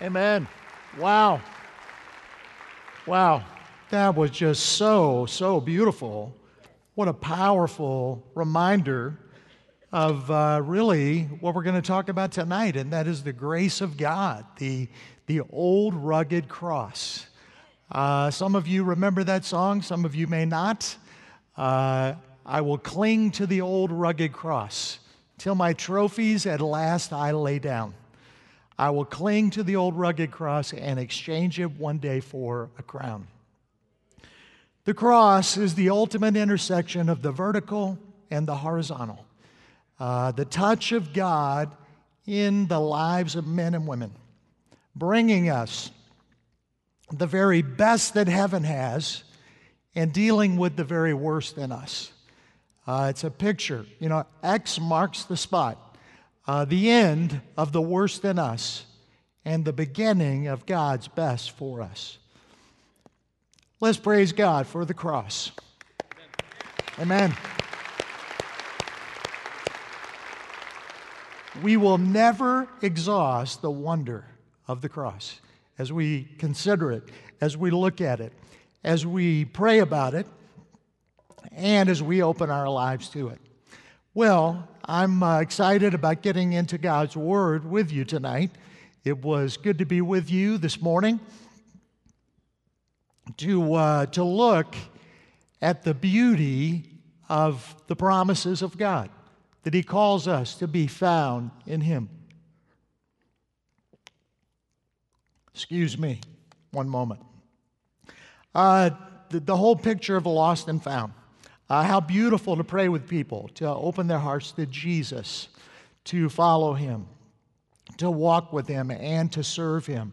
Amen. Wow. Wow. That was just so, so beautiful. What a powerful reminder of uh, really what we're going to talk about tonight, and that is the grace of God, the, the old rugged cross. Uh, some of you remember that song, some of you may not. Uh, I will cling to the old rugged cross till my trophies at last I lay down. I will cling to the old rugged cross and exchange it one day for a crown. The cross is the ultimate intersection of the vertical and the horizontal, uh, the touch of God in the lives of men and women, bringing us the very best that heaven has and dealing with the very worst in us. Uh, it's a picture. You know, X marks the spot uh, the end of the worst in us and the beginning of God's best for us. Let's praise God for the cross. Amen. We will never exhaust the wonder of the cross as we consider it, as we look at it, as we pray about it, and as we open our lives to it. Well, I'm uh, excited about getting into God's Word with you tonight. It was good to be with you this morning to, uh, to look at the beauty of the promises of God, that He calls us to be found in Him. Excuse me, one moment. Uh, the, the whole picture of lost and found. Uh, how beautiful to pray with people, to open their hearts to Jesus, to follow Him, to walk with Him, and to serve Him.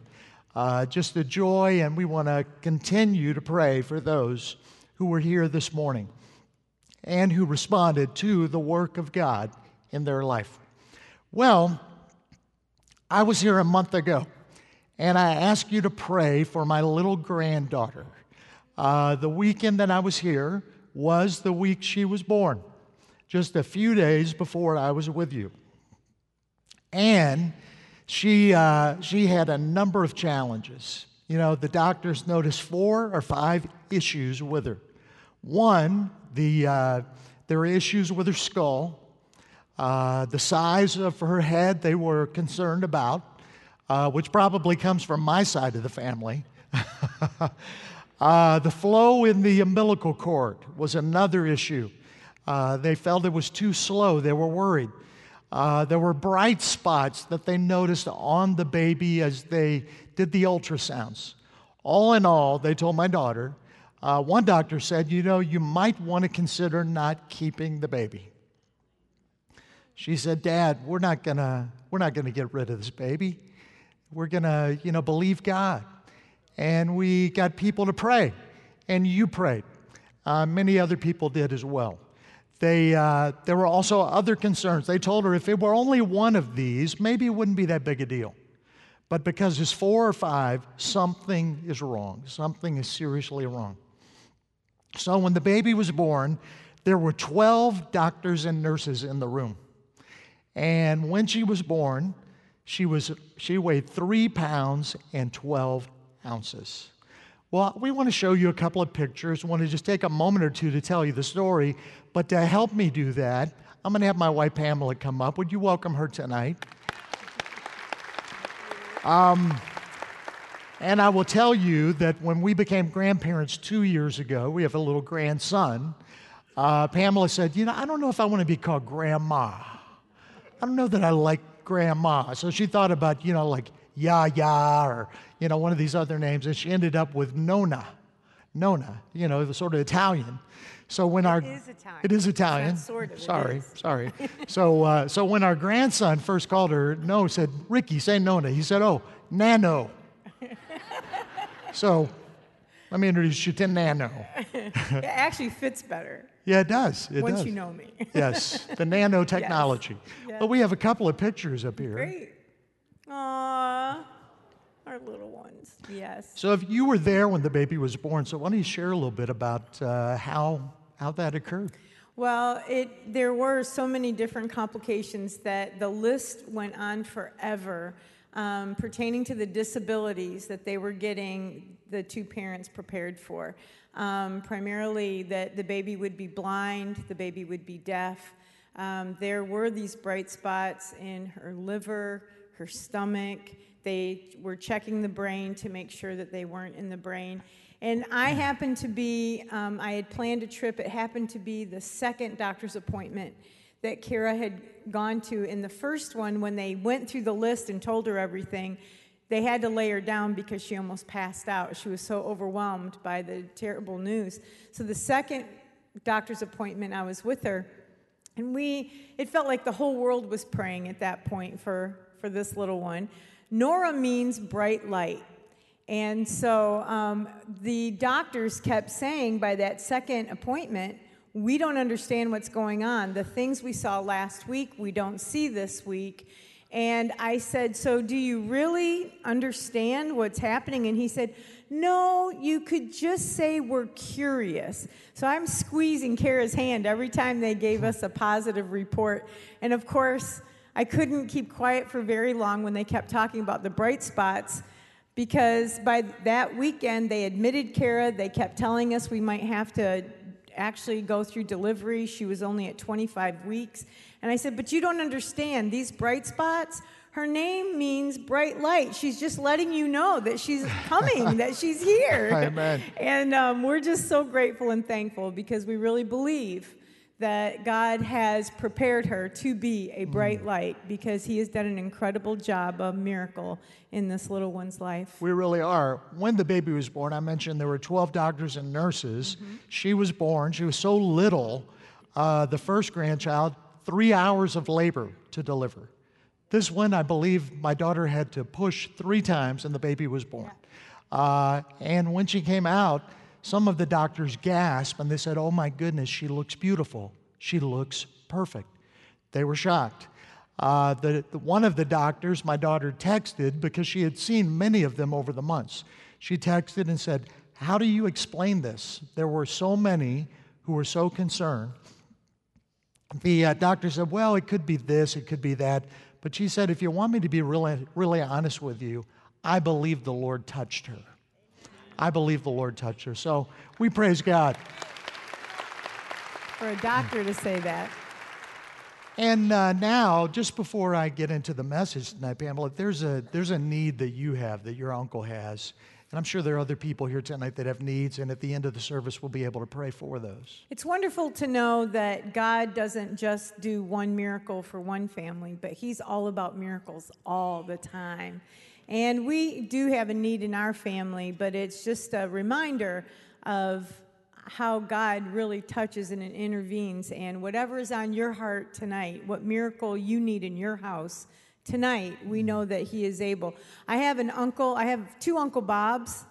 Uh, just a joy, and we want to continue to pray for those who were here this morning and who responded to the work of God in their life. Well, I was here a month ago, and I asked you to pray for my little granddaughter. Uh, the weekend that I was here, was the week she was born, just a few days before I was with you. And she, uh, she had a number of challenges. You know, the doctors noticed four or five issues with her. One, the, uh, there were issues with her skull. Uh, the size of her head, they were concerned about, uh, which probably comes from my side of the family. Uh, the flow in the umbilical cord was another issue. Uh, they felt it was too slow, they were worried. Uh, there were bright spots that they noticed on the baby as they did the ultrasounds. All in all, they told my daughter, uh, one doctor said, You know, you might want to consider not keeping the baby. She said, Dad, we're not going to we're not going to get rid of this baby. We're going to, you know, believe God and we got people to pray, and you prayed. Uh, many other people did as well. They, uh, there were also other concerns. They told her if it were only one of these, maybe it wouldn't be that big a deal. But because it's four or five, something is wrong. Something is seriously wrong. So when the baby was born, there were 12 doctors and nurses in the room. And when she was born, she, was, she weighed three pounds and 12 ounces. Well, we want to show you a couple of pictures. We want to just take a moment or two to tell you the story. But to help me do that, I'm going to have my wife Pamela come up. Would you welcome her tonight? Um, and I will tell you that when we became grandparents two years ago, we have a little grandson. Uh, Pamela said, You know, I don't know if I want to be called grandma. I don't know that I like grandma. So she thought about, you know, like Yaya or, you know, one of these other names. And she ended up with Nona. Nona, you know, the sort of Italian. So when it our is Italian. it is Italian. sort of, sorry, sorry. so uh, so when our grandson first called her, no, said Ricky, say Nona. He said, oh, Nano. so let me introduce you to Nano. it actually fits better. Yeah, it does. It once does. you know me. yes, the nanotechnology. Yes. But we have a couple of pictures up here. Great. Aww. Our little ones. Yes. So if you were there when the baby was born, so why don't you share a little bit about uh, how how that occurred? Well, it, there were so many different complications that the list went on forever. um, pertaining to the disabilities that they were getting the two parents prepared for. Um, primarily, that the baby would be blind, the baby would be deaf. Um, there were these bright spots in her liver, her stomach. They were checking the brain to make sure that they weren't in the brain. And I happened to be, um, I had planned a trip. It happened to be the second doctor's appointment that Kara had gone to. In the first one, when they went through the list and told her everything, they had to lay her down because she almost passed out. She was so overwhelmed by the terrible news. So the second doctor's appointment, I was with her, and we, it felt like the whole world was praying at that point for, for this little one. Nora means bright light. And so um, the doctors kept saying by that second appointment, we don't understand what's going on. The things we saw last week, we don't see this week. And I said, So do you really understand what's happening? And he said, No, you could just say we're curious. So I'm squeezing Kara's hand every time they gave us a positive report. And of course, I couldn't keep quiet for very long when they kept talking about the bright spots because by that weekend they admitted Kara. They kept telling us we might have to actually go through delivery. She was only at 25 weeks. And I said, But you don't understand. These bright spots, her name means bright light. She's just letting you know that she's coming, that she's here. Amen. And um, we're just so grateful and thankful because we really believe that God has prepared her to be a bright Mm. light because He has done an incredible job of miracle in this little one's life. We really are. When the baby was born, I mentioned there were 12 doctors and nurses. Mm-hmm. She was born, she was so little, uh, the first grandchild, three hours of labor to deliver. This one, I believe my daughter had to push three times and the baby was born. Uh, and when she came out, some of the doctors gasped and they said, Oh my goodness, she looks beautiful. She looks perfect. They were shocked. Uh, the, the, one of the doctors, my daughter texted because she had seen many of them over the months. She texted and said, How do you explain this? There were so many who were so concerned. The uh, doctor said, Well, it could be this, it could be that. But she said, If you want me to be really, really honest with you, I believe the Lord touched her. I believe the Lord touched her. So we praise God. For a doctor to say that. And uh, now, just before I get into the message tonight, Pamela, there's a, there's a need that you have, that your uncle has. And I'm sure there are other people here tonight that have needs, and at the end of the service, we'll be able to pray for those. It's wonderful to know that God doesn't just do one miracle for one family, but He's all about miracles all the time. And we do have a need in our family, but it's just a reminder of how God really touches and intervenes. And whatever is on your heart tonight, what miracle you need in your house tonight, we know that He is able. I have an uncle, I have two Uncle Bobs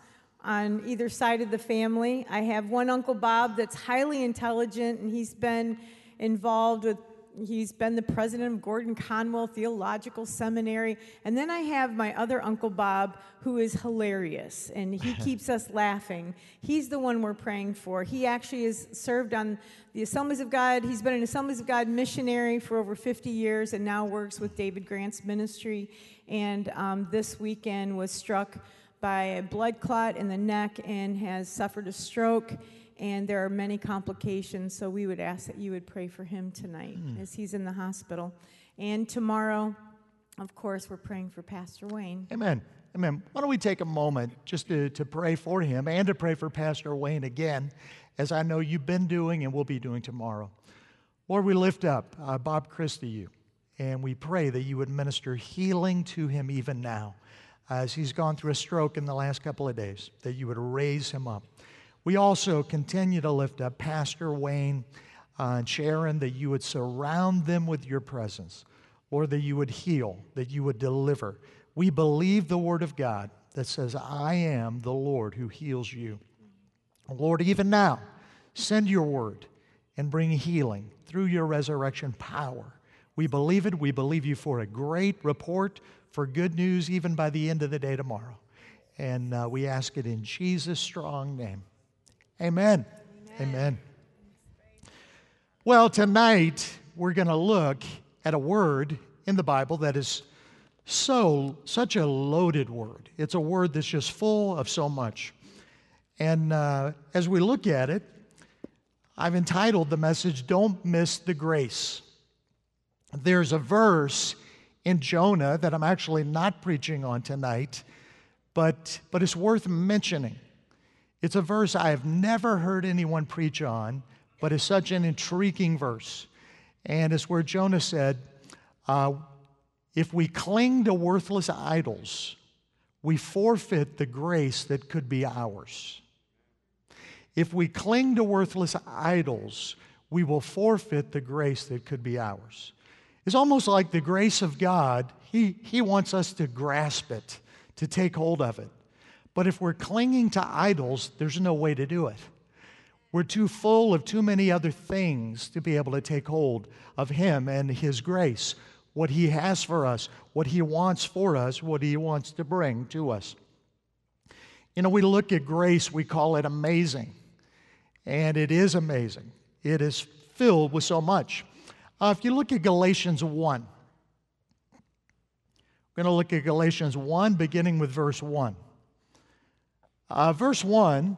on either side of the family. I have one Uncle Bob that's highly intelligent, and he's been involved with He's been the president of Gordon Conwell Theological Seminary. And then I have my other Uncle Bob, who is hilarious, and he keeps us laughing. He's the one we're praying for. He actually has served on the Assemblies of God. He's been an Assemblies of God missionary for over 50 years and now works with David Grant's ministry. And um, this weekend was struck by a blood clot in the neck and has suffered a stroke and there are many complications. So we would ask that you would pray for him tonight as he's in the hospital. And tomorrow, of course, we're praying for Pastor Wayne. Amen. Amen. Why don't we take a moment just to, to pray for him and to pray for Pastor Wayne again, as I know you've been doing and will be doing tomorrow. Lord, we lift up uh, Bob Chris to you, and we pray that you would minister healing to him even now, as he's gone through a stroke in the last couple of days, that you would raise him up. We also continue to lift up Pastor Wayne uh, and Sharon, that you would surround them with your presence. Lord, that you would heal, that you would deliver. We believe the word of God that says, I am the Lord who heals you. Lord, even now, send your word and bring healing through your resurrection power. We believe it. We believe you for a great report, for good news, even by the end of the day tomorrow. And uh, we ask it in Jesus' strong name. Amen. Amen. Amen. Well, tonight we're going to look at a word in the Bible that is So, such a loaded word. It's a word that's just full of so much. And uh, as we look at it, I've entitled the message, Don't Miss the Grace. There's a verse in Jonah that I'm actually not preaching on tonight, but, but it's worth mentioning. It's a verse I have never heard anyone preach on, but it's such an intriguing verse. And it's where Jonah said, uh, If we cling to worthless idols, we forfeit the grace that could be ours. If we cling to worthless idols, we will forfeit the grace that could be ours. It's almost like the grace of God, He, he wants us to grasp it, to take hold of it. But if we're clinging to idols, there's no way to do it. We're too full of too many other things to be able to take hold of Him and His grace, what He has for us, what He wants for us, what He wants to bring to us. You know, we look at grace, we call it amazing. And it is amazing. It is filled with so much. Uh, if you look at Galatians 1, we're going to look at Galatians 1, beginning with verse 1. Uh, verse 1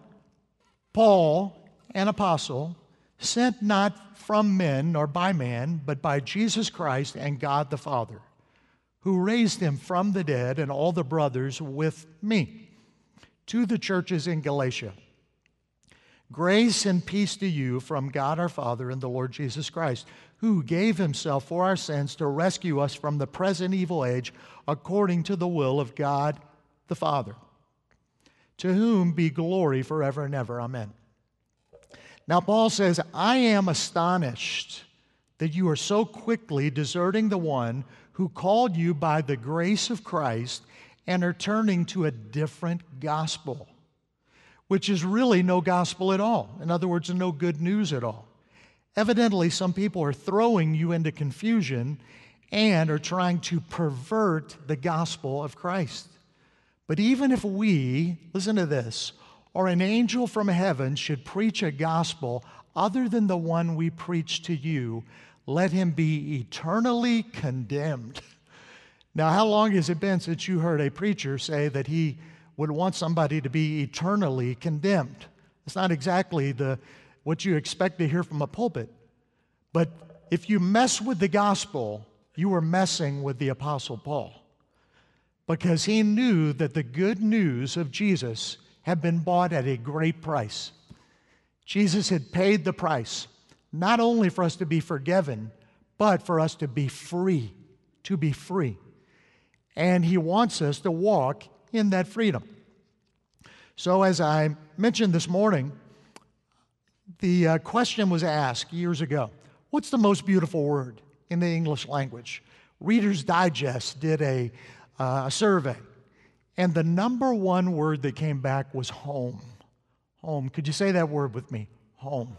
Paul, an apostle, sent not from men nor by man, but by Jesus Christ and God the Father, who raised him from the dead, and all the brothers with me, to the churches in Galatia. Grace and peace to you from God our Father and the Lord Jesus Christ who gave himself for our sins to rescue us from the present evil age according to the will of God the Father. To whom be glory forever and ever. Amen. Now, Paul says, I am astonished that you are so quickly deserting the one who called you by the grace of Christ and are turning to a different gospel, which is really no gospel at all. In other words, no good news at all. Evidently, some people are throwing you into confusion and are trying to pervert the gospel of Christ. But even if we, listen to this, or an angel from heaven should preach a gospel other than the one we preach to you, let him be eternally condemned. Now, how long has it been since you heard a preacher say that he would want somebody to be eternally condemned? It's not exactly the what you expect to hear from a pulpit. But if you mess with the gospel, you are messing with the Apostle Paul because he knew that the good news of Jesus had been bought at a great price. Jesus had paid the price, not only for us to be forgiven, but for us to be free, to be free. And he wants us to walk in that freedom. So, as I mentioned this morning, the uh, question was asked years ago What's the most beautiful word in the English language? Reader's Digest did a, uh, a survey, and the number one word that came back was home. Home. Could you say that word with me? Home.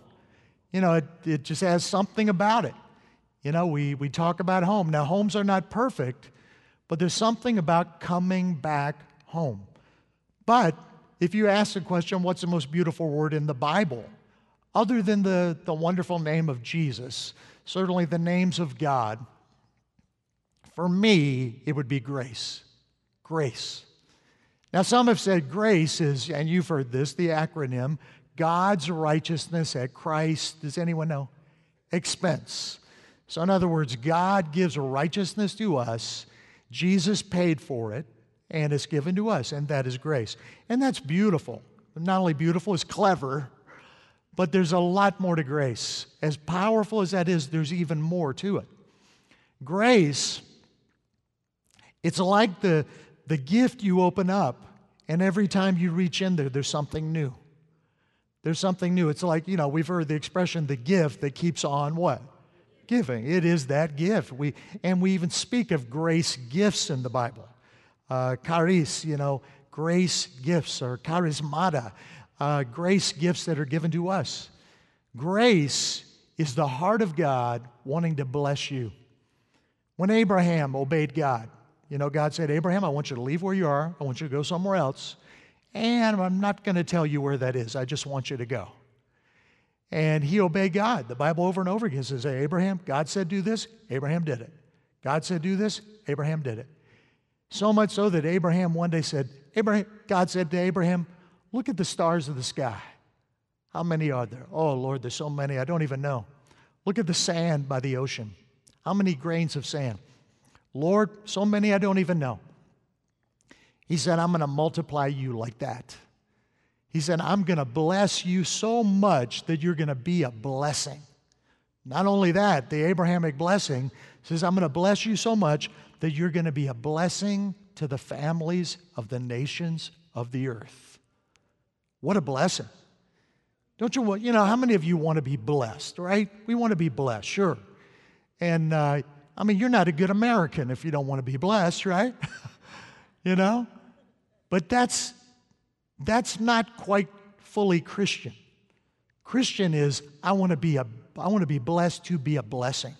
You know, it, it just has something about it. You know, we, we talk about home. Now, homes are not perfect, but there's something about coming back home. But if you ask the question, what's the most beautiful word in the Bible? other than the, the wonderful name of Jesus, certainly the names of God, for me, it would be grace. Grace. Now, some have said grace is, and you've heard this, the acronym God's righteousness at Christ, does anyone know? Expense. So, in other words, God gives righteousness to us, Jesus paid for it, and it's given to us, and that is grace. And that's beautiful. Not only beautiful, it's clever, but there's a lot more to grace. As powerful as that is, there's even more to it. Grace, it's like the, the gift you open up, and every time you reach in there, there's something new. There's something new. It's like, you know, we've heard the expression, the gift that keeps on what? Giving. It is that gift. We, and we even speak of grace gifts in the Bible. Uh, charis, you know, grace gifts or charismata uh, grace gifts that are given to us. Grace is the heart of God wanting to bless you. When Abraham obeyed God, you know, God said, Abraham, I want you to leave where you are, I want you to go somewhere else, and I'm not going to tell you where that is, I just want you to go. And he obeyed God. The Bible over and over again says, hey, Abraham, God said do this, Abraham did it. God said do this, Abraham did it. So much so that Abraham one day said, Abraham, God said to Abraham, Look at the stars of the sky. How many are there? Oh, Lord, there's so many, I don't even know. Look at the sand by the ocean. How many grains of sand? Lord, so many I don't even know. He said, I'm going to multiply you like that. He said, I'm going to bless you so much that you're going to be a blessing. Not only that, the Abrahamic blessing says, I'm going to bless you so much that you're going to be a blessing to the families of the nations of the earth. What a blessing. Don't you want, you know, how many of you want to be blessed, right? We want to be blessed, sure. And uh, I mean, you're not a good American if you don't want to be blessed, right? you know? But that's, that's not quite fully Christian. Christian is, I want to be a, I want to be blessed to be a blessing.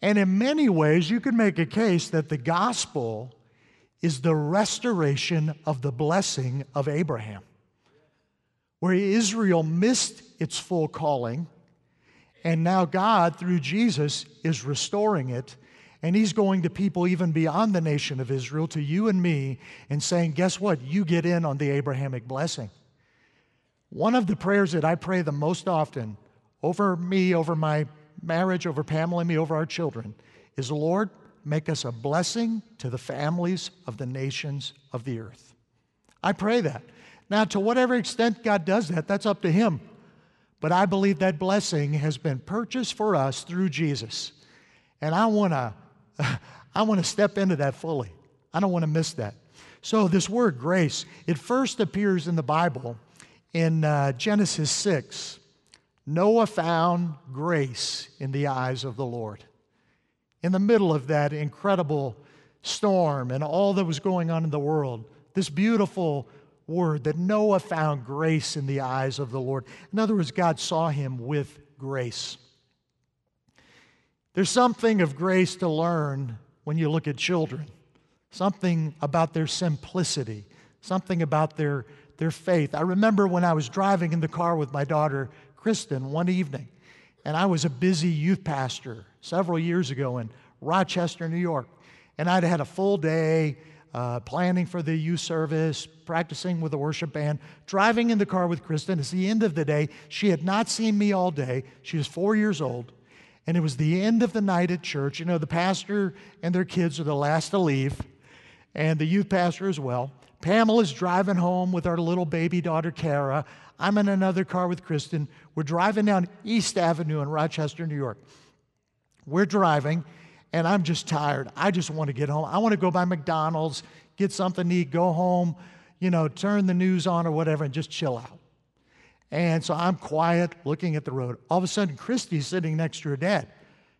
And in many ways, you could make a case that the gospel is the restoration of the blessing of Abraham. Where Israel missed its full calling, and now God, through Jesus, is restoring it. And He's going to people even beyond the nation of Israel, to you and me, and saying, Guess what? You get in on the Abrahamic blessing. One of the prayers that I pray the most often over me, over my marriage, over Pamela and me, over our children, is Lord, make us a blessing to the families of the nations of the earth. I pray that. Now, to whatever extent God does that, that's up to Him. But I believe that blessing has been purchased for us through Jesus. And I want to I want to step into that fully. I don't want to miss that. So this word grace, it first appears in the Bible in uh, Genesis 6. Noah found grace in the eyes of the Lord. In the middle of that incredible storm and all that was going on in the world, this beautiful word that Noah found grace in the eyes of the Lord. In other words, God saw him with grace. There's something of grace to learn when you look at children, something about their simplicity, something about their, their faith. I remember when I was driving in the car with my daughter Kristen one evening. And I was a busy youth pastor several years ago in Rochester, New York. And I'd had a full day uh, planning for the youth service, practicing with the worship band, driving in the car with Kristen. It's the end of the day. She had not seen me all day. She was four years old. And it was the end of the night at church. You know, the pastor and their kids are the last to leave, and the youth pastor as well. Pamela's driving home with our little baby daughter, Kara. I'm in another car with Kristen. We're driving down East Avenue in Rochester, New York. We're driving, and I'm just tired. I just want to get home. I want to go by McDonald's, get something to eat, go home, you know, turn the news on or whatever, and just chill out. And so I'm quiet, looking at the road. All of a sudden, Christy's sitting next to her dad.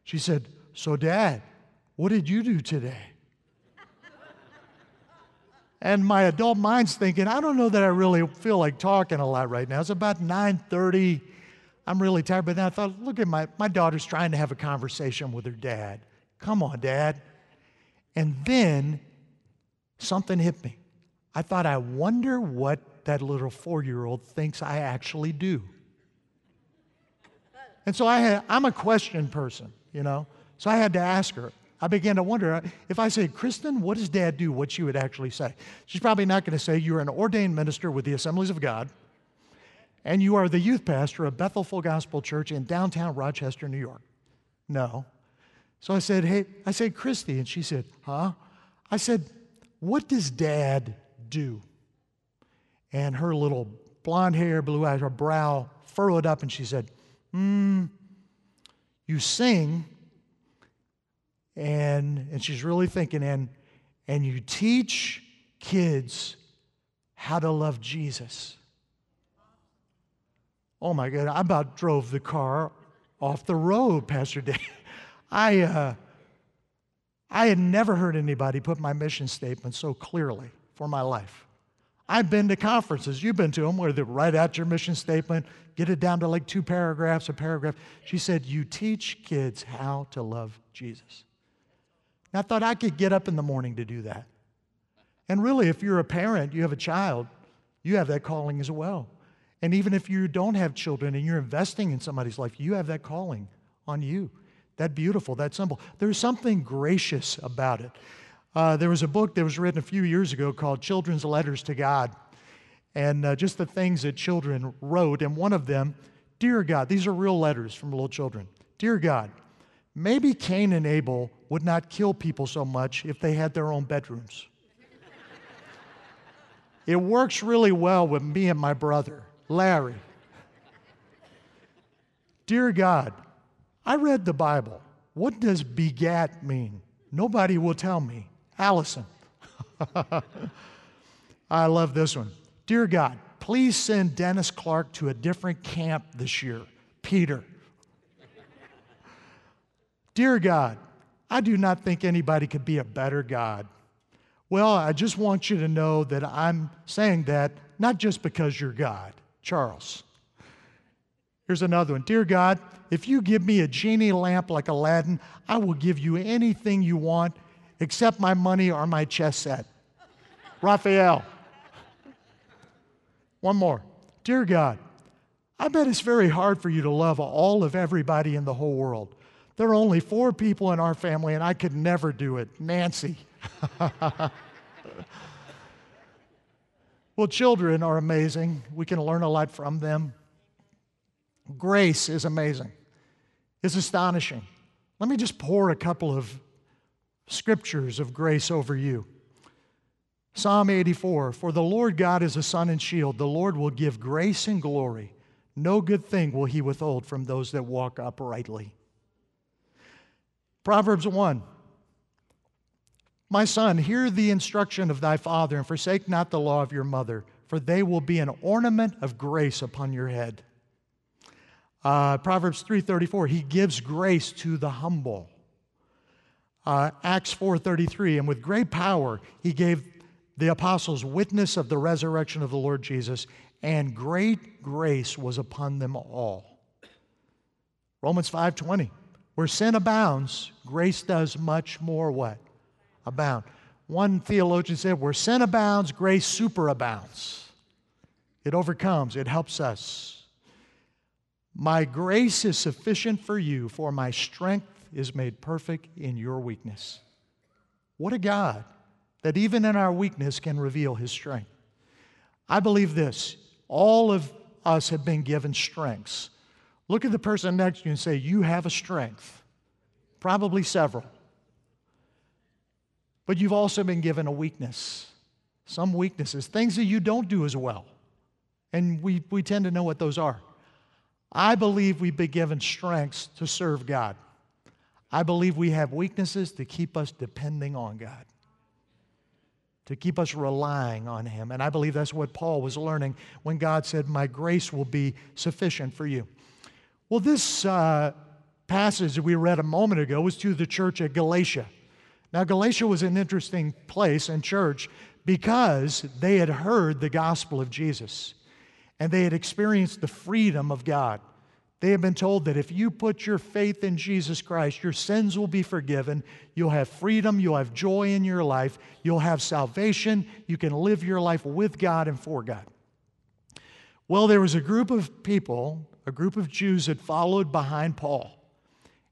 She said, So, Dad, what did you do today? and my adult mind's thinking, I don't know that I really feel like talking a lot right now. It's about 9:30. I'm really tired, but then I thought, look at my my daughter's trying to have a conversation with her dad. Come on, dad. And then something hit me. I thought, I wonder what that little four-year-old thinks I actually do. And so I had, I'm a question person, you know. So I had to ask her, I began to wonder uh, if I say, Kristen, what does dad do? What she would actually say. She's probably not going to say, You're an ordained minister with the Assemblies of God, and you are the youth pastor of Bethel Full Gospel Church in downtown Rochester, New York. No. So I said, Hey, I said, Christy. And she said, Huh? I said, What does dad do? And her little blonde hair, blue eyes, her brow furrowed up, and she said, Hmm, you sing and, and she's really thinking, and, and you teach kids how to love Jesus. Oh my God, I about drove the car off the road, Pastor Dave. I, uh, I had never heard anybody put my mission statement so clearly for my life. I've been to conferences, you've been to them, where they write out your mission statement, get it down to like two paragraphs, a paragraph. She said, You teach kids how to love Jesus. And I thought I could get up in the morning to do that. And really, if you're a parent, you have a child, you have that calling as well. And even if you don't have children and you're investing in somebody's life, you have that calling on you. That beautiful, that simple. There's something gracious about it. Uh, there was a book that was written a few years ago called Children's Letters to God, and uh, just the things that children wrote. And one of them, Dear God, these are real letters from little children. Dear God, maybe Cain and Abel would not kill people so much if they had their own bedrooms. it works really well with me and my brother, Larry. Dear God, I read the Bible. What does begat mean? Nobody will tell me. Allison. I love this one. Dear God, please send Dennis Clark to a different camp this year. Peter. Dear God, I do not think anybody could be a better God. Well, I just want you to know that I'm saying that not just because you're God. Charles. Here's another one Dear God, if you give me a genie lamp like Aladdin, I will give you anything you want except my money or my chess set. Raphael. One more. Dear God, I bet it's very hard for you to love all of everybody in the whole world. There are only four people in our family, and I could never do it. Nancy. well, children are amazing. We can learn a lot from them. Grace is amazing, it's astonishing. Let me just pour a couple of scriptures of grace over you. Psalm 84 For the Lord God is a sun and shield. The Lord will give grace and glory. No good thing will he withhold from those that walk uprightly. Proverbs 1 My son, hear the instruction of thy father, and forsake not the law of your mother, for they will be an ornament of grace upon your head. Uh, Proverbs 3:34, he gives grace to the humble. Uh, Acts 4:33, and with great power he gave the apostles witness of the resurrection of the Lord Jesus, and great grace was upon them all. Romans 5:20, where sin abounds, grace does much more what? Abound. One theologian said, where sin abounds, grace superabounds. It overcomes, it helps us. My grace is sufficient for you, for my strength is made perfect in your weakness. What a God that even in our weakness can reveal his strength. I believe this all of us have been given strengths. Look at the person next to you and say, You have a strength, probably several. But you've also been given a weakness, some weaknesses, things that you don't do as well. And we, we tend to know what those are. I believe we've been given strengths to serve God. I believe we have weaknesses to keep us depending on God, to keep us relying on Him. And I believe that's what Paul was learning when God said, My grace will be sufficient for you. Well, this uh, passage that we read a moment ago was to the church at Galatia. Now, Galatia was an interesting place and church because they had heard the gospel of Jesus and they had experienced the freedom of God. They had been told that if you put your faith in Jesus Christ, your sins will be forgiven. You'll have freedom. You'll have joy in your life. You'll have salvation. You can live your life with God and for God. Well, there was a group of people, a group of Jews that followed behind Paul,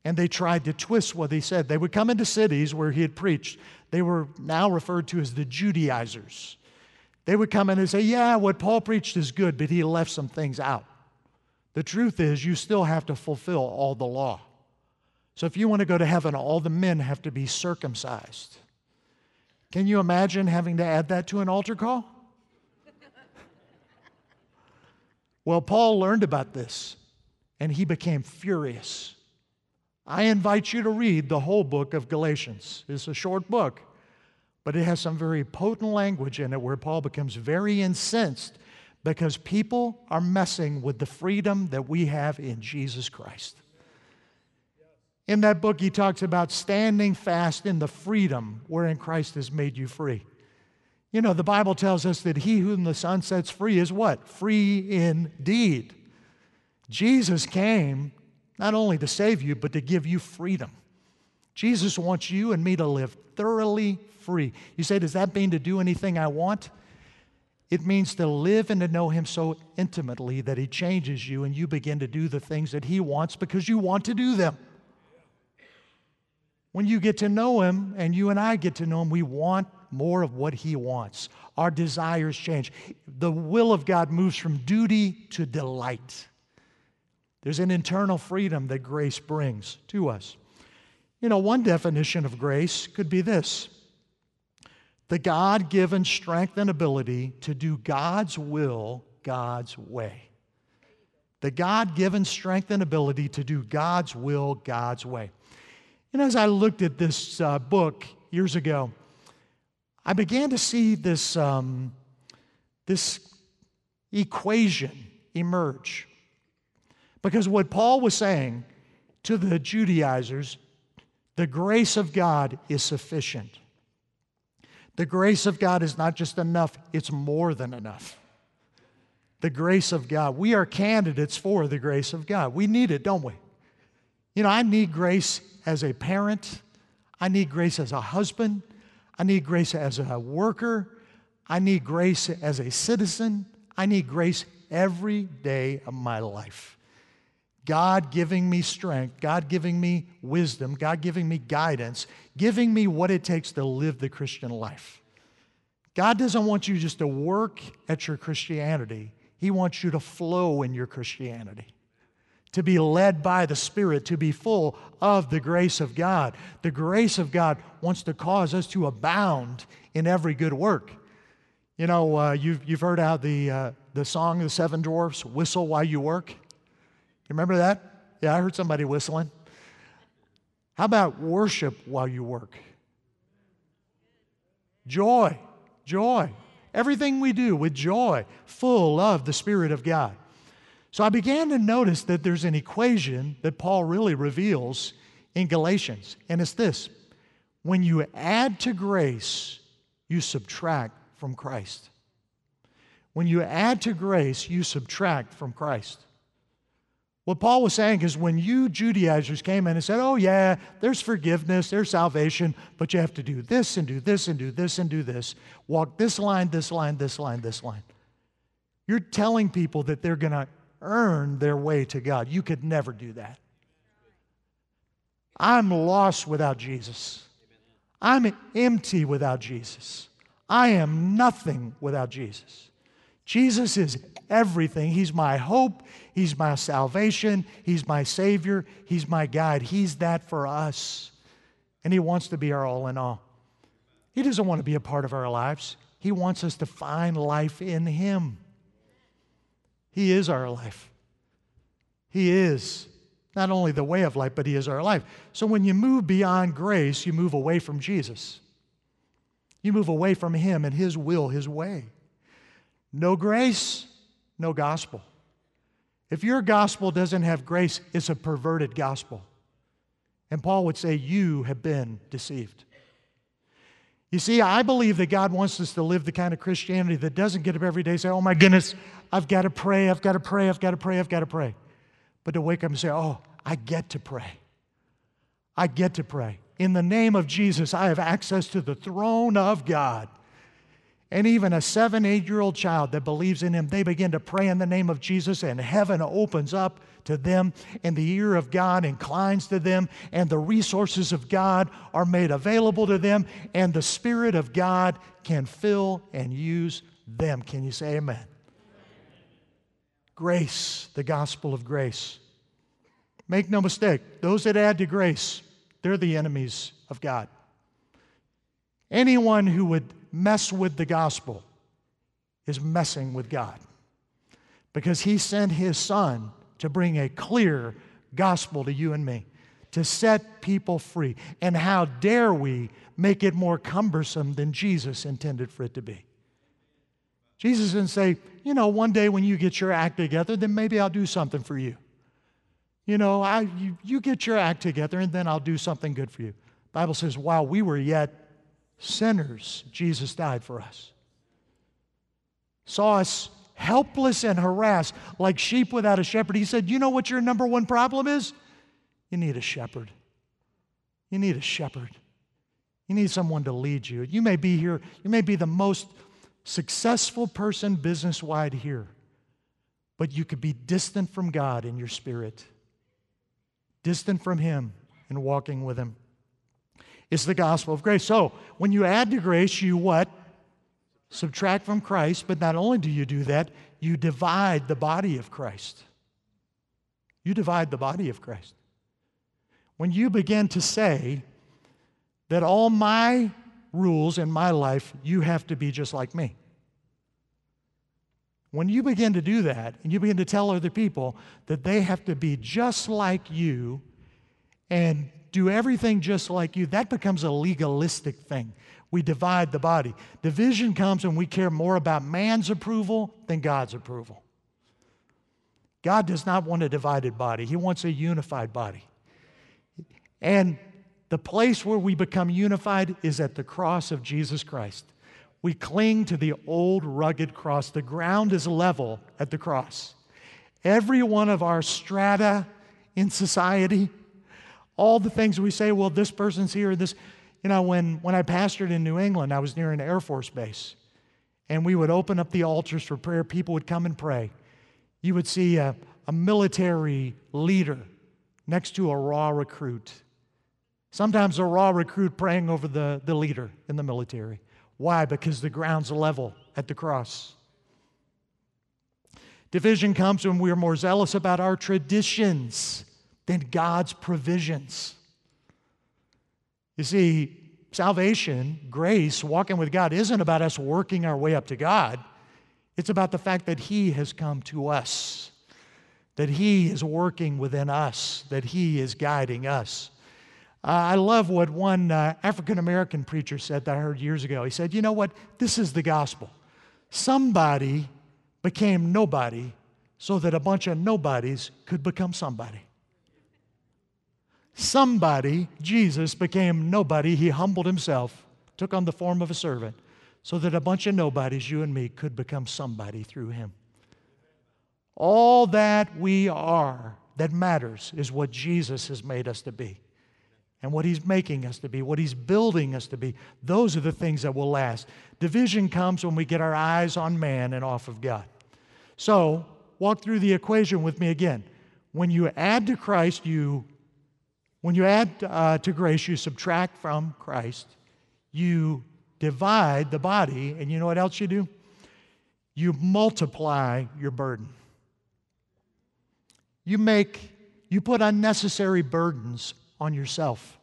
and they tried to twist what he said. They would come into cities where he had preached. They were now referred to as the Judaizers. They would come in and say, Yeah, what Paul preached is good, but he left some things out. The truth is, you still have to fulfill all the law. So if you want to go to heaven, all the men have to be circumcised. Can you imagine having to add that to an altar call? well, Paul learned about this and he became furious. I invite you to read the whole book of Galatians. It's a short book. But it has some very potent language in it where Paul becomes very incensed because people are messing with the freedom that we have in Jesus Christ. In that book, he talks about standing fast in the freedom wherein Christ has made you free. You know, the Bible tells us that he whom the Son sets free is what? Free indeed. Jesus came not only to save you, but to give you freedom. Jesus wants you and me to live thoroughly free. You say, does that mean to do anything I want? It means to live and to know Him so intimately that He changes you and you begin to do the things that He wants because you want to do them. When you get to know Him and you and I get to know Him, we want more of what He wants. Our desires change. The will of God moves from duty to delight. There's an internal freedom that grace brings to us. You know, one definition of grace could be this the God given strength and ability to do God's will God's way. The God given strength and ability to do God's will God's way. And as I looked at this uh, book years ago, I began to see this, um, this equation emerge. Because what Paul was saying to the Judaizers, the grace of God is sufficient. The grace of God is not just enough, it's more than enough. The grace of God. We are candidates for the grace of God. We need it, don't we? You know, I need grace as a parent, I need grace as a husband, I need grace as a worker, I need grace as a citizen, I need grace every day of my life. God giving me strength, God giving me wisdom, God giving me guidance, giving me what it takes to live the Christian life. God doesn't want you just to work at your Christianity, He wants you to flow in your Christianity, to be led by the Spirit, to be full of the grace of God. The grace of God wants to cause us to abound in every good work. You know, uh, you've, you've heard how the, uh, the song the Seven Dwarfs, Whistle While You Work. You remember that? Yeah, I heard somebody whistling. How about worship while you work? Joy, joy. Everything we do with joy, full of the Spirit of God. So I began to notice that there's an equation that Paul really reveals in Galatians, and it's this when you add to grace, you subtract from Christ. When you add to grace, you subtract from Christ. What Paul was saying is when you Judaizers came in and said, oh, yeah, there's forgiveness, there's salvation, but you have to do this and do this and do this and do this, walk this line, this line, this line, this line. You're telling people that they're going to earn their way to God. You could never do that. I'm lost without Jesus. I'm empty without Jesus. I am nothing without Jesus. Jesus is everything. He's my hope. He's my salvation. He's my Savior. He's my guide. He's that for us. And He wants to be our all in all. He doesn't want to be a part of our lives, He wants us to find life in Him. He is our life. He is not only the way of life, but He is our life. So when you move beyond grace, you move away from Jesus. You move away from Him and His will, His way. No grace, no gospel. If your gospel doesn't have grace, it's a perverted gospel. And Paul would say, You have been deceived. You see, I believe that God wants us to live the kind of Christianity that doesn't get up every day and say, Oh my goodness, I've got to pray, I've got to pray, I've got to pray, I've got to pray. But to wake up and say, Oh, I get to pray. I get to pray. In the name of Jesus, I have access to the throne of God. And even a seven, eight year old child that believes in him, they begin to pray in the name of Jesus, and heaven opens up to them, and the ear of God inclines to them, and the resources of God are made available to them, and the Spirit of God can fill and use them. Can you say amen? Grace, the gospel of grace. Make no mistake, those that add to grace, they're the enemies of God. Anyone who would mess with the gospel is messing with God. Because he sent his son to bring a clear gospel to you and me, to set people free. And how dare we make it more cumbersome than Jesus intended for it to be? Jesus didn't say, you know, one day when you get your act together, then maybe I'll do something for you. You know, I, you, you get your act together and then I'll do something good for you. Bible says, while we were yet sinners, Jesus died for us. Saw us helpless and harassed like sheep without a shepherd. He said, You know what your number one problem is? You need a shepherd. You need a shepherd. You need someone to lead you. You may be here, you may be the most successful person business wide here, but you could be distant from God in your spirit, distant from Him and walking with Him. Is the gospel of grace. So when you add to grace, you what? Subtract from Christ, but not only do you do that, you divide the body of Christ. You divide the body of Christ. When you begin to say that all my rules in my life, you have to be just like me. When you begin to do that and you begin to tell other people that they have to be just like you and do everything just like you, that becomes a legalistic thing. We divide the body. Division comes when we care more about man's approval than God's approval. God does not want a divided body, He wants a unified body. And the place where we become unified is at the cross of Jesus Christ. We cling to the old rugged cross. The ground is level at the cross. Every one of our strata in society, all the things we say, well, this person's here, this, you know, when, when I pastored in New England, I was near an Air Force base, and we would open up the altars for prayer. People would come and pray. You would see a, a military leader next to a raw recruit. Sometimes a raw recruit praying over the, the leader in the military. Why? Because the ground's level at the cross. Division comes when we are more zealous about our traditions than God's provisions. You see, salvation, grace, walking with God isn't about us working our way up to God. It's about the fact that He has come to us, that He is working within us, that He is guiding us. Uh, I love what one uh, African American preacher said that I heard years ago. He said, You know what? This is the gospel. Somebody became nobody so that a bunch of nobodies could become somebody. Somebody, Jesus, became nobody. He humbled himself, took on the form of a servant, so that a bunch of nobodies, you and me, could become somebody through him. All that we are that matters is what Jesus has made us to be and what He's making us to be, what He's building us to be. Those are the things that will last. Division comes when we get our eyes on man and off of God. So, walk through the equation with me again. When you add to Christ, you when you add uh, to grace, you subtract from Christ. You divide the body, and you know what else you do? You multiply your burden. You make you put unnecessary burdens on yourself.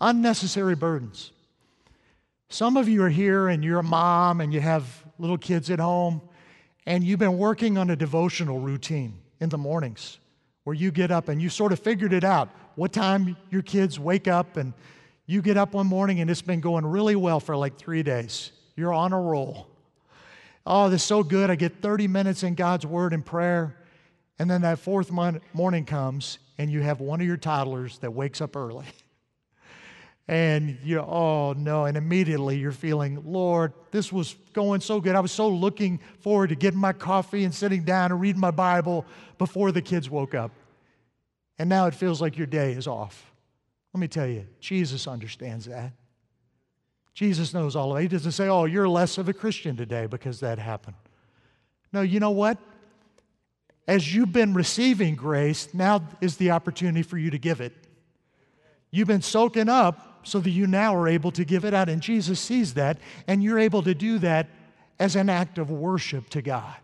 Unnecessary burdens. Some of you are here and you're a mom and you have little kids at home and you've been working on a devotional routine in the mornings where you get up and you sort of figured it out what time your kids wake up and you get up one morning and it's been going really well for like three days. You're on a roll. Oh, this is so good. I get 30 minutes in God's Word and prayer. And then that fourth morning comes and you have one of your toddlers that wakes up early. and you oh no, and immediately you're feeling, Lord, this was going so good. I was so looking forward to getting my coffee and sitting down and reading my Bible before the kids woke up. And now it feels like your day is off. Let me tell you, Jesus understands that. Jesus knows all of it. He doesn't say, Oh, you're less of a Christian today because that happened. No, you know what? as you've been receiving grace, now is the opportunity for you to give it. You've been soaking up so that you now are able to give it out. And Jesus sees that, and you're able to do that as an act of worship to God.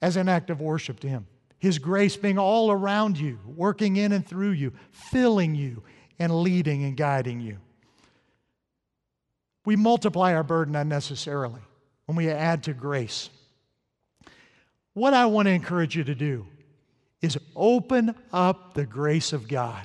As an act of worship to Him. His grace being all around you, working in and through you, filling you, and leading and guiding you. We multiply our burden unnecessarily when we add to grace. What I want to encourage you to do is open up the grace of God.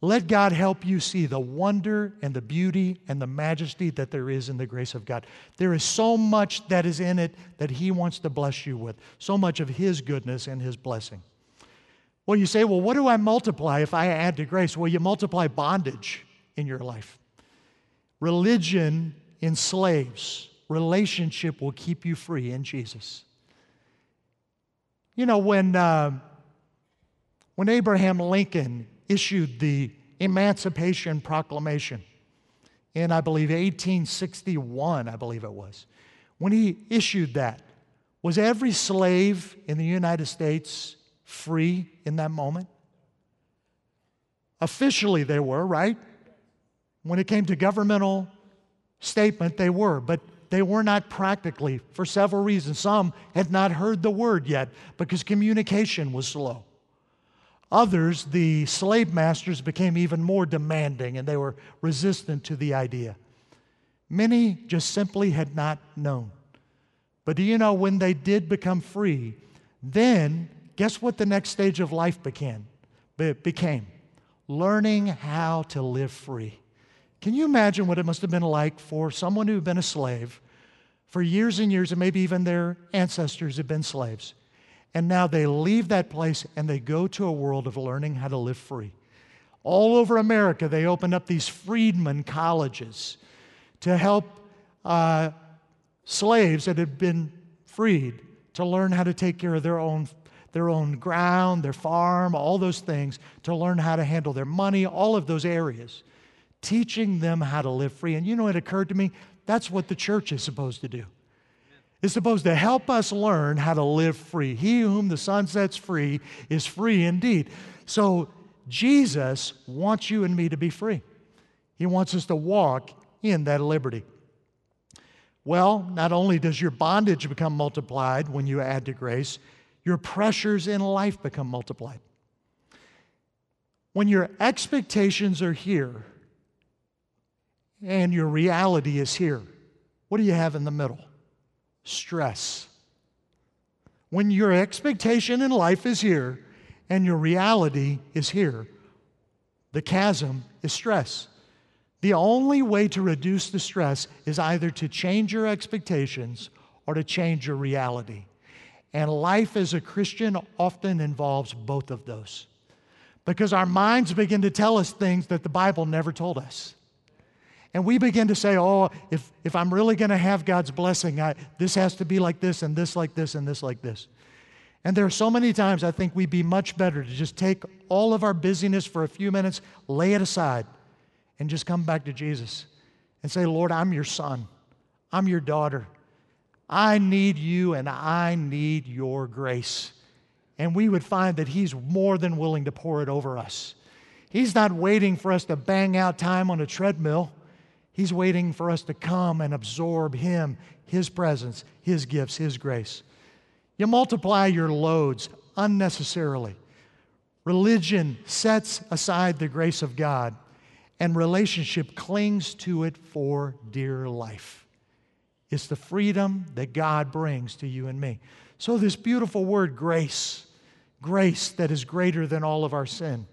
Let God help you see the wonder and the beauty and the majesty that there is in the grace of God. There is so much that is in it that He wants to bless you with, so much of His goodness and His blessing. Well, you say, well, what do I multiply if I add to grace? Well, you multiply bondage in your life. Religion enslaves, relationship will keep you free in Jesus. You know, when, uh, when Abraham Lincoln issued the Emancipation Proclamation in, I believe, 1861, I believe it was, when he issued that, was every slave in the United States free in that moment? Officially, they were, right? When it came to governmental statement, they were, but they were not practically for several reasons. Some had not heard the word yet because communication was slow. Others, the slave masters, became even more demanding and they were resistant to the idea. Many just simply had not known. But do you know when they did become free, then guess what the next stage of life? It became learning how to live free. Can you imagine what it must have been like for someone who had been a slave for years and years, and maybe even their ancestors had been slaves? And now they leave that place and they go to a world of learning how to live free. All over America, they opened up these freedmen colleges to help uh, slaves that had been freed to learn how to take care of their own their own ground, their farm, all those things, to learn how to handle their money, all of those areas teaching them how to live free. And you know, it occurred to me that's what the church is supposed to do. It's supposed to help us learn how to live free. He whom the Son sets free is free indeed. So, Jesus wants you and me to be free. He wants us to walk in that liberty. Well, not only does your bondage become multiplied when you add to grace, your pressures in life become multiplied. When your expectations are here, and your reality is here. What do you have in the middle? Stress. When your expectation in life is here and your reality is here, the chasm is stress. The only way to reduce the stress is either to change your expectations or to change your reality. And life as a Christian often involves both of those. Because our minds begin to tell us things that the Bible never told us. And we begin to say, oh, if, if I'm really going to have God's blessing, I, this has to be like this, and this like this, and this like this. And there are so many times I think we'd be much better to just take all of our busyness for a few minutes, lay it aside, and just come back to Jesus and say, Lord, I'm your son. I'm your daughter. I need you and I need your grace. And we would find that He's more than willing to pour it over us. He's not waiting for us to bang out time on a treadmill. He's waiting for us to come and absorb Him, His presence, His gifts, His grace. You multiply your loads unnecessarily. Religion sets aside the grace of God, and relationship clings to it for dear life. It's the freedom that God brings to you and me. So, this beautiful word, grace, grace that is greater than all of our sin,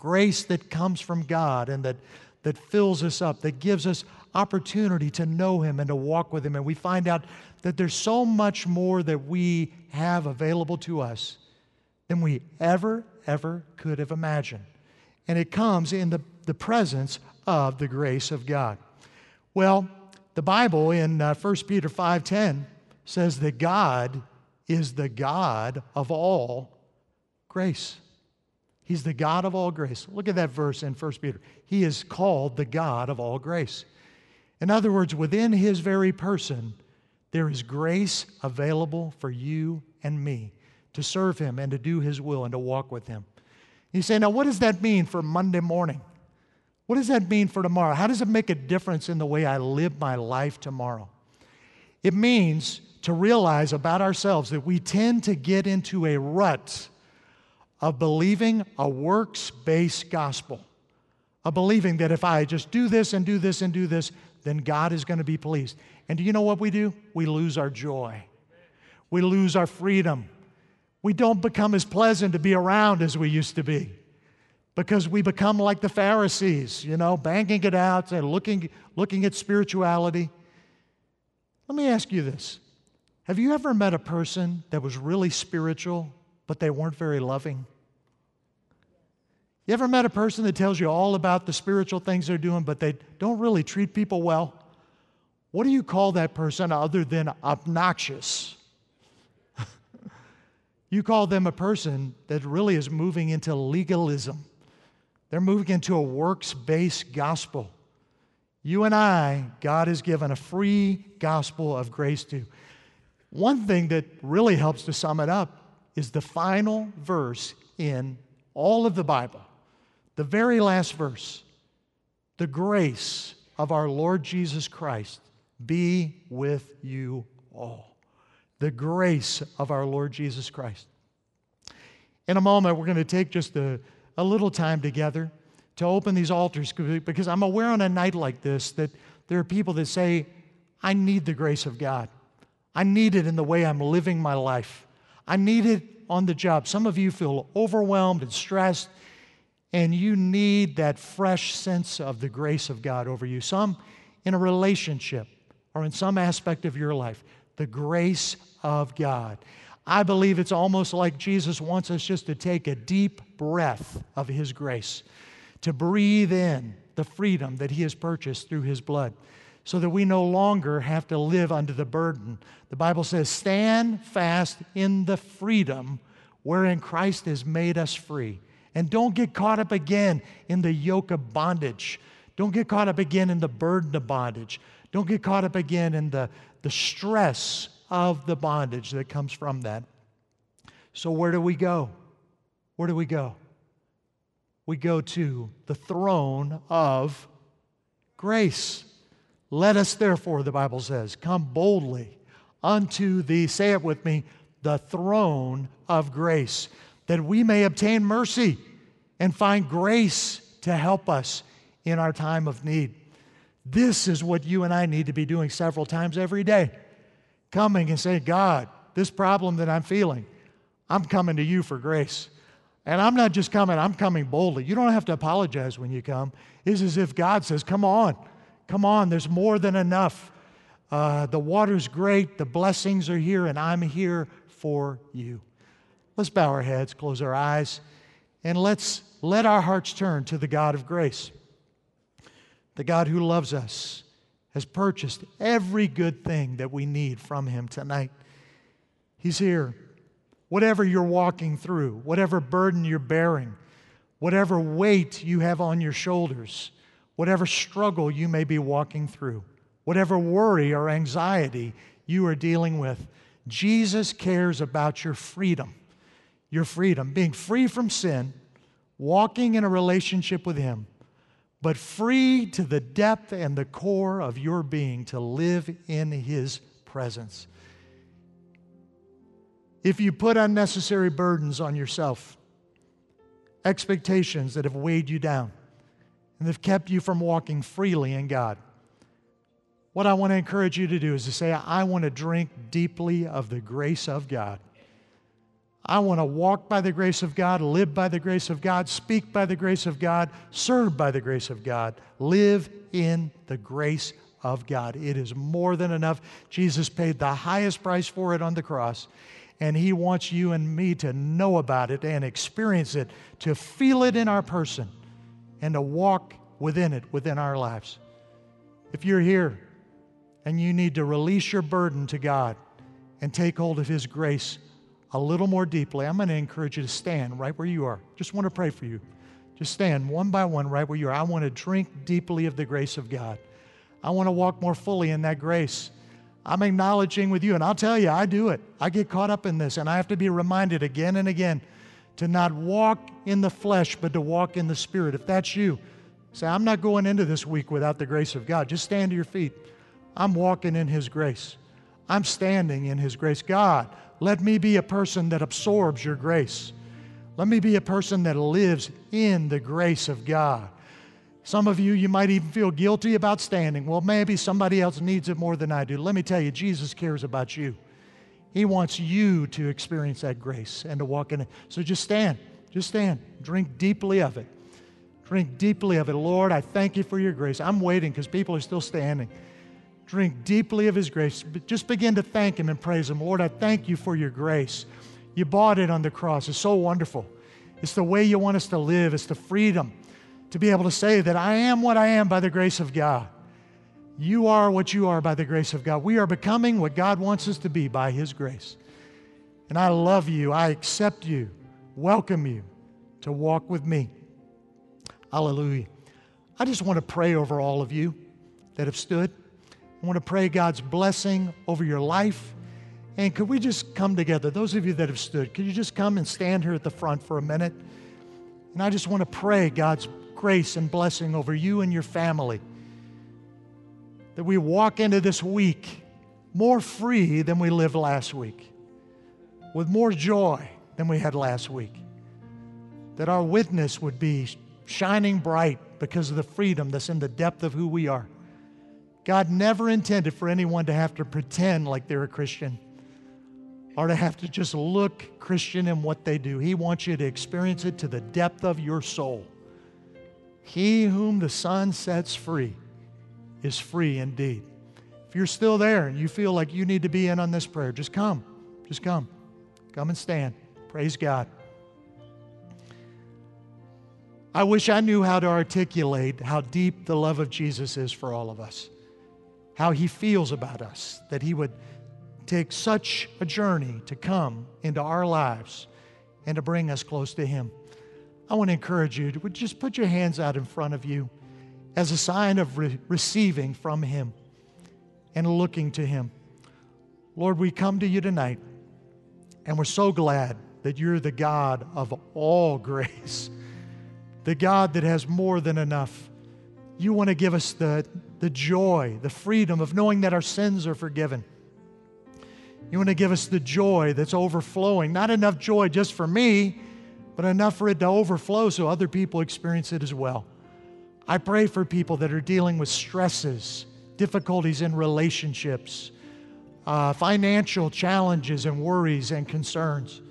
grace that comes from God and that that fills us up, that gives us opportunity to know Him and to walk with Him. And we find out that there's so much more that we have available to us than we ever, ever could have imagined. And it comes in the, the presence of the grace of God. Well, the Bible in uh, 1 Peter 5:10 says that God is the God of all grace. He's the God of all grace. Look at that verse in 1 Peter. He is called the God of all grace. In other words, within his very person, there is grace available for you and me to serve him and to do his will and to walk with him. You say, now what does that mean for Monday morning? What does that mean for tomorrow? How does it make a difference in the way I live my life tomorrow? It means to realize about ourselves that we tend to get into a rut of believing a works based gospel, of believing that if I just do this and do this and do this, then God is going to be pleased. And do you know what we do? We lose our joy, we lose our freedom. We don't become as pleasant to be around as we used to be because we become like the Pharisees, you know, banging it out and looking, looking at spirituality. Let me ask you this Have you ever met a person that was really spiritual but they weren't very loving? You ever met a person that tells you all about the spiritual things they're doing, but they don't really treat people well? What do you call that person other than obnoxious? you call them a person that really is moving into legalism. They're moving into a works based gospel. You and I, God has given a free gospel of grace to. One thing that really helps to sum it up is the final verse in all of the Bible. The very last verse the grace of our Lord Jesus Christ be with you all. The grace of our Lord Jesus Christ. In a moment, we're going to take just a, a little time together to open these altars because I'm aware on a night like this that there are people that say, I need the grace of God. I need it in the way I'm living my life. I need it on the job. Some of you feel overwhelmed and stressed, and you need that fresh sense of the grace of God over you. Some in a relationship or in some aspect of your life, the grace of God. I believe it's almost like Jesus wants us just to take a deep breath of His grace, to breathe in the freedom that He has purchased through His blood, so that we no longer have to live under the burden. The Bible says, Stand fast in the freedom wherein Christ has made us free. And don't get caught up again in the yoke of bondage. Don't get caught up again in the burden of bondage. Don't get caught up again in the, the stress of the bondage that comes from that. So, where do we go? Where do we go? We go to the throne of grace. Let us, therefore, the Bible says, come boldly unto the, say it with me, the throne of grace, that we may obtain mercy and find grace to help us in our time of need. This is what you and I need to be doing several times every day coming and saying, God, this problem that I'm feeling, I'm coming to you for grace. And I'm not just coming, I'm coming boldly. You don't have to apologize when you come. It's as if God says, Come on, come on, there's more than enough. Uh, the water's great, the blessings are here, and I'm here for you. Let's bow our heads, close our eyes, and let's let our hearts turn to the God of grace, the God who loves us has purchased every good thing that we need from Him tonight. He's here. Whatever you're walking through, whatever burden you're bearing, whatever weight you have on your shoulders, whatever struggle you may be walking through, whatever worry or anxiety you are dealing with, Jesus cares about your freedom. Your freedom, being free from sin, walking in a relationship with Him but free to the depth and the core of your being to live in His presence. If you put unnecessary burdens on yourself, expectations that have weighed you down and they've kept you from walking freely in God, what I want to encourage you to do is to say, I want to drink deeply of the grace of God. I want to walk by the grace of God, live by the grace of God, speak by the grace of God, serve by the grace of God, live in the grace of God. It is more than enough. Jesus paid the highest price for it on the cross, and He wants you and me to know about it and experience it, to feel it in our person, and to walk within it within our lives. If you're here and you need to release your burden to God and take hold of His grace, a little more deeply, I'm going to encourage you to stand right where you are. Just want to pray for you. Just stand one by one right where you are. I want to drink deeply of the grace of God. I want to walk more fully in that grace. I'm acknowledging with you, and I'll tell you, I do it. I get caught up in this, and I have to be reminded again and again to not walk in the flesh, but to walk in the spirit. If that's you, say, I'm not going into this week without the grace of God. Just stand to your feet. I'm walking in His grace. I'm standing in His grace. God, let me be a person that absorbs your grace. Let me be a person that lives in the grace of God. Some of you, you might even feel guilty about standing. Well, maybe somebody else needs it more than I do. Let me tell you, Jesus cares about you. He wants you to experience that grace and to walk in it. So just stand. Just stand. Drink deeply of it. Drink deeply of it. Lord, I thank you for your grace. I'm waiting because people are still standing drink deeply of His grace. Just begin to thank Him and praise Him. Lord, I thank you for your grace. You bought it on the cross. It's so wonderful. It's the way you want us to live, it's the freedom to be able to say that I am what I am by the grace of God. You are what you are by the grace of God. We are becoming what God wants us to be by His grace. And I love you. I accept you, welcome you to walk with me. Hallelujah. I just want to pray over all of you that have stood. I want to pray God's blessing over your life. And could we just come together? Those of you that have stood, could you just come and stand here at the front for a minute? And I just want to pray God's grace and blessing over you and your family. That we walk into this week more free than we lived last week, with more joy than we had last week. That our witness would be shining bright because of the freedom that's in the depth of who we are. God never intended for anyone to have to pretend like they're a Christian or to have to just look Christian in what they do. He wants you to experience it to the depth of your soul. He whom the Son sets free is free indeed. If you're still there and you feel like you need to be in on this prayer, just come. Just come. Come and stand. Praise God. I wish I knew how to articulate how deep the love of Jesus is for all of us, how he feels about us, that he would take such a journey to come into our lives and to bring us close to him. I want to encourage you to just put your hands out in front of you as a sign of re- receiving from him and looking to him. Lord, we come to you tonight and we're so glad that you're the God of all grace the God that has more than enough. You want to give us the, the joy, the freedom of knowing that our sins are forgiven. You want to give us the joy that's overflowing. Not enough joy just for me, but enough for it to overflow so other people experience it as well. I pray for people that are dealing with stresses, difficulties in relationships, uh, financial challenges and worries and concerns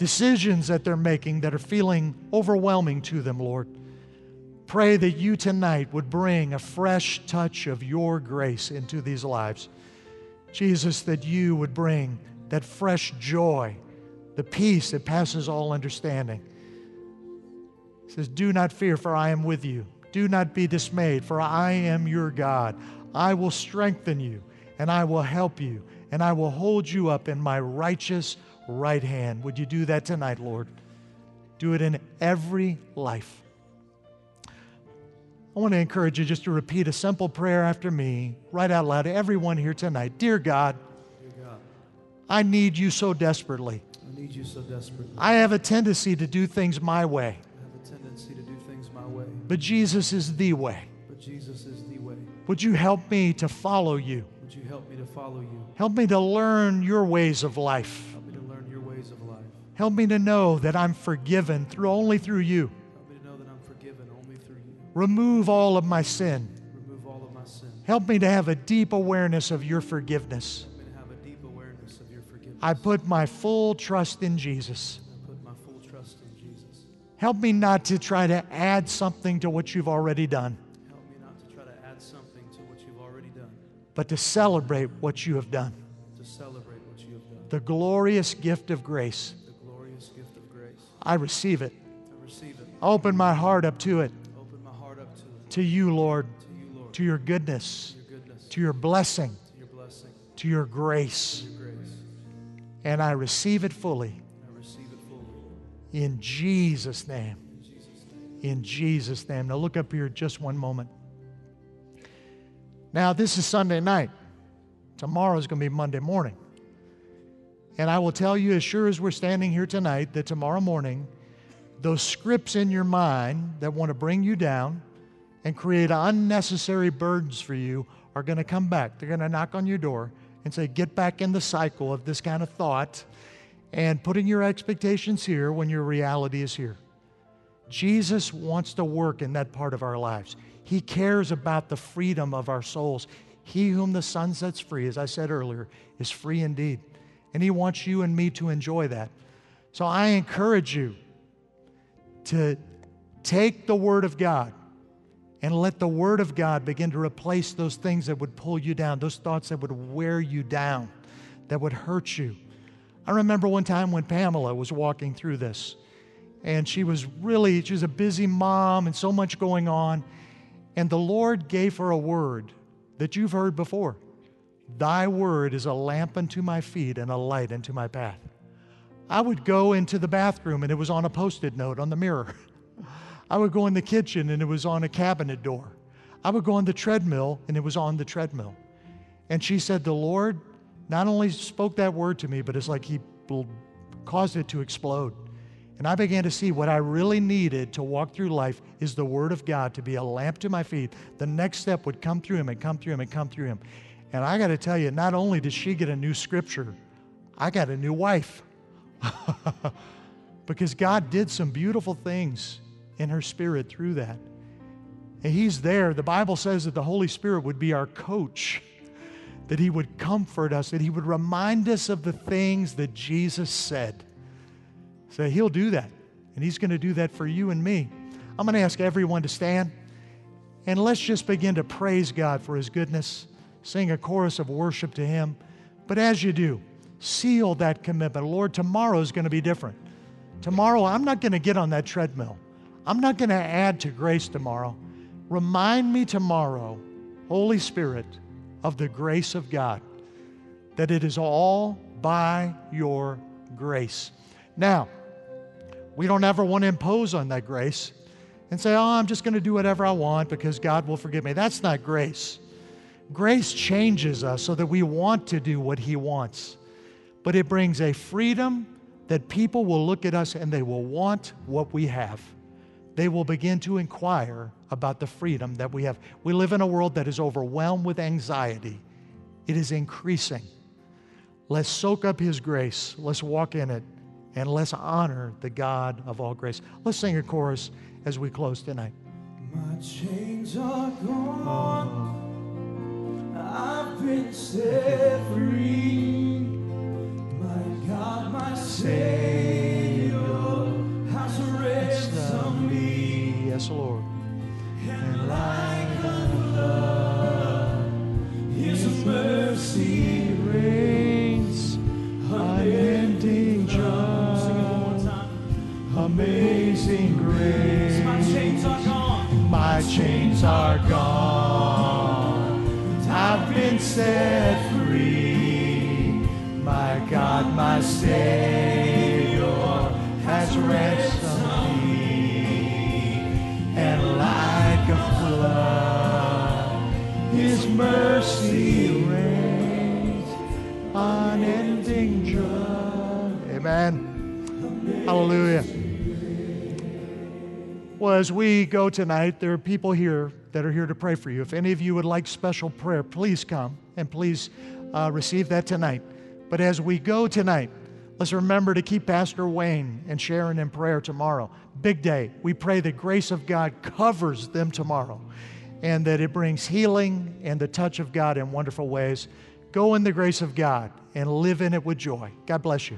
decisions that they're making that are feeling overwhelming to them, Lord. Pray that you tonight would bring a fresh touch of your grace into these lives. Jesus, that you would bring that fresh joy, the peace that passes all understanding. He says, Do not fear, for I am with you. Do not be dismayed, for I am your God. I will strengthen you, and I will help you, and I will hold you up in my righteous right hand. Would you do that tonight, Lord? Do it in every life. I want to encourage you just to repeat a simple prayer after me, right out loud to everyone here tonight. Dear God, Dear God I need you so desperately. I need you so desperately. I have a tendency to do things my way. But Jesus is the way. But Jesus is the way. Would you help me to follow you? Would you help me to follow you? Help me to learn your ways of life. Help me to learn your ways of life. Help me to know that I'm forgiven through only through you. Help me to know that I'm forgiven only through you. Remove all of my sin. Remove all of my sin. Help me to have a deep awareness of your forgiveness. Help me to have a deep awareness of your forgiveness. I put my full trust in Jesus. Help me not to try to add something to what you've already done. Help me not to try to add something to what you've already done. But to celebrate what you have done. To celebrate what you have done. The glorious gift of grace. The glorious gift of grace. I receive it. I receive it. Open my heart up to it. Open my heart up to it. To you, Lord. To you, Lord. To your goodness. To your goodness. To your blessing. To your blessing. To your grace. To your grace. And I receive it fully. In Jesus' name. In Jesus' name. Now look up here just one moment. Now, this is Sunday night. Tomorrow is going to be Monday morning. And I will tell you, as sure as we're standing here tonight, that tomorrow morning, those scripts in your mind that want to bring you down and create unnecessary burdens for you are going to come back. They're going to knock on your door and say, Get back in the cycle of this kind of thought and putting your expectations here when your reality is here. Jesus wants to work in that part of our lives. He cares about the freedom of our souls. He whom the Son sets free, as I said earlier, is free indeed. And He wants you and me to enjoy that. So I encourage you to take the Word of God and let the Word of God begin to replace those things that would pull you down, those thoughts that would wear you down, that would hurt you. I remember one time when Pamela was walking through this, and she was really, she was a busy mom and so much going on. And the Lord gave her a word that you've heard before. Thy word is a lamp unto my feet and a light unto my path. I would go into the bathroom and it was on a post it note on the mirror. I would go in the kitchen and it was on a cabinet door. I would go on the treadmill and it was on the treadmill. And she said, The Lord not only spoke that word to me, but it's like He caused it to explode. And I began to see what I really needed to walk through life is the Word of God to be a lamp to my feet. The next step would come through Him and come through Him and come through Him. And I got to tell you, not only did she get a new scripture, I got a new wife. because God did some beautiful things in her spirit through that. And He's there. The Bible says that the Holy Spirit would be our coach, that He would comfort us, that He would remind us of the things that Jesus said. So He'll do that. And He's going to do that for you and me. I'm going to ask everyone to stand. And let's just begin to praise God for His goodness, sing a chorus of worship to Him. But as you do, seal that commitment. Lord, tomorrow is going to be different. Tomorrow, I'm not going to get on that treadmill. I'm not going to add to grace tomorrow. Remind me tomorrow, Holy Spirit, of the grace of God, that it is all by your grace. Now, we don't ever want to impose on that grace and say, oh, I'm just going to do whatever I want because God will forgive me. That's not grace. Grace changes us so that we want to do what He wants, but it brings a freedom that people will look at us and they will want what we have. They will begin to inquire about the freedom that we have. We live in a world that is overwhelmed with anxiety, it is increasing. Let's soak up His grace, let's walk in it and let's honor the God of all grace. Let's sing a chorus as we close tonight. My chains are gone. I've been set free. My God, my Savior chains are gone. I've been set free. My God, my Savior has ransomed me. And like a flood, His mercy reigns, unending joy. Amen. Hallelujah. Well, as we go tonight, there are people here that are here to pray for you. If any of you would like special prayer, please come and please uh, receive that tonight. But as we go tonight, let's remember to keep Pastor Wayne and Sharon in prayer tomorrow. Big day. We pray the grace of God covers them tomorrow and that it brings healing and the touch of God in wonderful ways. Go in the grace of God and live in it with joy. God bless you.